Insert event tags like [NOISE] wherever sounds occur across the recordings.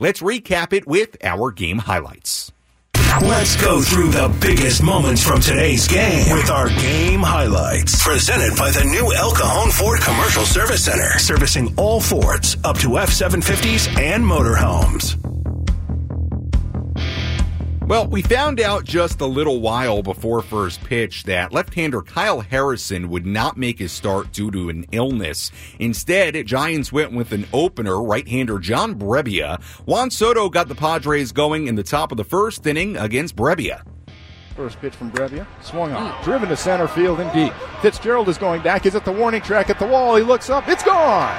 Let's recap it with our game highlights. Let's go through the biggest moments from today's game with our game highlights. Presented by the new El Cajon Ford Commercial Service Center, servicing all Fords up to F 750s and motorhomes. Well, we found out just a little while before first pitch that left-hander Kyle Harrison would not make his start due to an illness. Instead, Giants went with an opener, right-hander John Brebbia. Juan Soto got the Padres going in the top of the first inning against Brebbia. First pitch from Brebbia. Swung on. Driven to center field and deep. Fitzgerald is going back. He's at the warning track at the wall. He looks up. It's gone.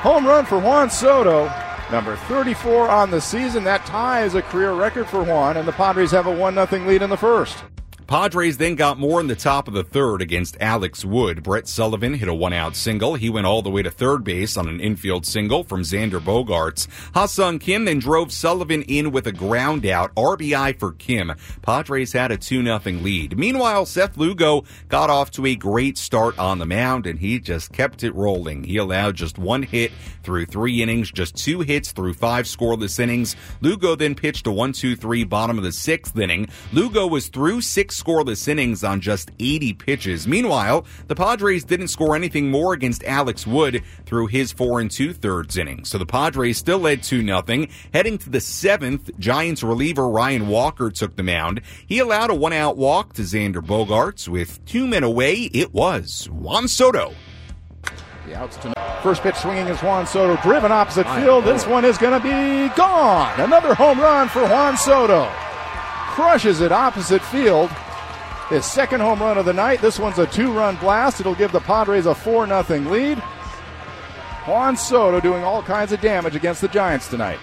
Home run for Juan Soto. Number 34 on the season. That ties a career record for Juan, and the Padres have a 1 0 lead in the first. Padres then got more in the top of the third against Alex Wood. Brett Sullivan hit a one out single. He went all the way to third base on an infield single from Xander Bogaerts. Ha-Seong Kim then drove Sullivan in with a ground out. RBI for Kim. Padres had a 2 0 lead. Meanwhile, Seth Lugo got off to a great start on the mound and he just kept it rolling. He allowed just one hit through three innings, just two hits through five scoreless innings. Lugo then pitched a 1 2 3 bottom of the sixth inning. Lugo was through six scoreless innings on just 80 pitches. Meanwhile, the Padres didn't score anything more against Alex Wood through his four and two thirds innings. So the Padres still led 2 nothing. Heading to the seventh, Giants reliever Ryan Walker took the mound. He allowed a one out walk to Xander Bogaerts. With two men away, it was Juan Soto. The outs to first pitch swinging is Juan Soto, driven opposite field. This one is going to be gone. Another home run for Juan Soto. Crushes it opposite field. His second home run of the night. This one's a two run blast. It'll give the Padres a 4 0 lead. Juan Soto doing all kinds of damage against the Giants tonight.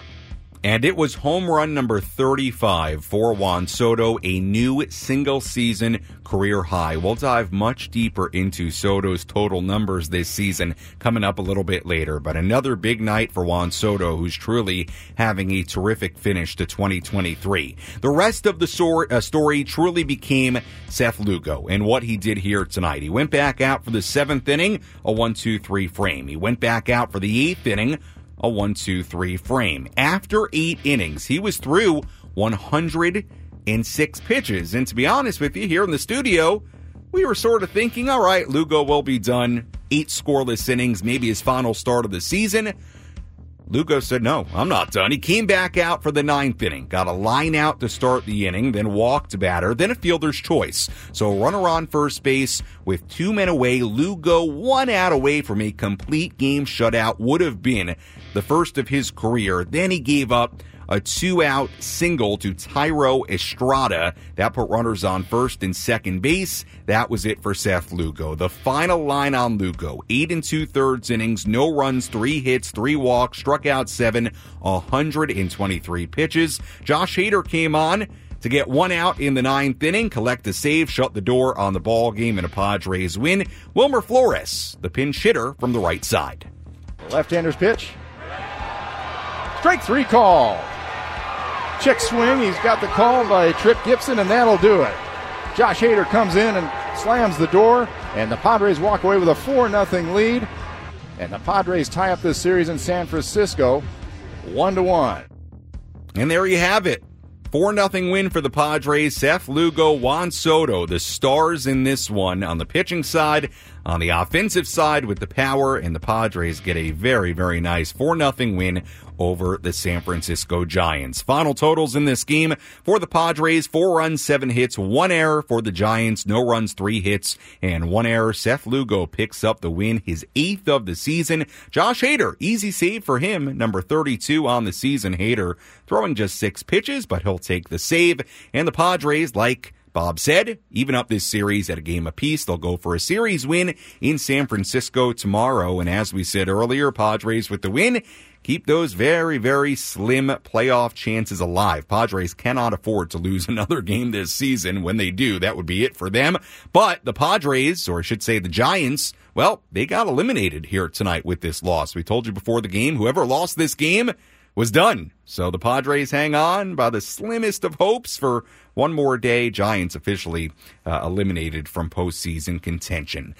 And it was home run number 35 for Juan Soto, a new single season career high. We'll dive much deeper into Soto's total numbers this season coming up a little bit later. But another big night for Juan Soto, who's truly having a terrific finish to 2023. The rest of the story, uh, story truly became Seth Lugo and what he did here tonight. He went back out for the seventh inning, a 1 2 3 frame. He went back out for the eighth inning, a 1 2 3 frame. After eight innings, he was through 106 pitches. And to be honest with you, here in the studio, we were sort of thinking, all right, Lugo will be done. Eight scoreless innings, maybe his final start of the season. Lugo said, no, I'm not done. He came back out for the ninth inning, got a line out to start the inning, then walked to batter, then a fielder's choice. So a runner on first base with two men away, Lugo one out away from a complete game shutout would have been the first of his career. Then he gave up a two out single to Thairo Estrada. That put runners on first and second base. That was it for Seth Lugo. The final line on Lugo eight and two thirds innings, no runs, three hits, three walks, struck out seven, 123 pitches. Josh Hader came on to get one out in the ninth inning, collect a save, shut the door on the ball game, and a Padres win. Wilmer Flores, the pinch hitter from the right side. Left-hander's pitch. Strike three call. Check swing. He's got the call by Tripp Gibson, and that'll do it. Josh Hader comes in and slams the door, and the Padres walk away with a 4 0 lead. And the Padres tie up this series in San Francisco 1 to 1. And there you have it. 4 0 win for the Padres. Seth Lugo, Juan Soto, the stars in this one on the pitching side. On the offensive side, with the power, and the Padres get a very, very nice 4 0 win over the San Francisco Giants. Final totals in this game for the Padres four runs, seven hits, one error for the Giants, no runs, three hits, and one error. Seth Lugo picks up the win, his eighth of the season. Josh Hader, easy save for him, number 32 on the season. Hader throwing just six pitches, but he'll take the save. And the Padres, like Bob said, even up this series at a game apiece. They'll go for a series win in San Francisco tomorrow. And as we said earlier, Padres with the win keep those very, very slim playoff chances alive. Padres cannot afford to lose [LAUGHS] another game this season. When they do, that would be it for them. But the Padres, or I should say the Giants, well, they got eliminated here tonight with this loss. We told you before the game, whoever lost this game was done. So the Padres hang on by the slimmest of hopes for one more day. Giants officially uh, eliminated from postseason contention.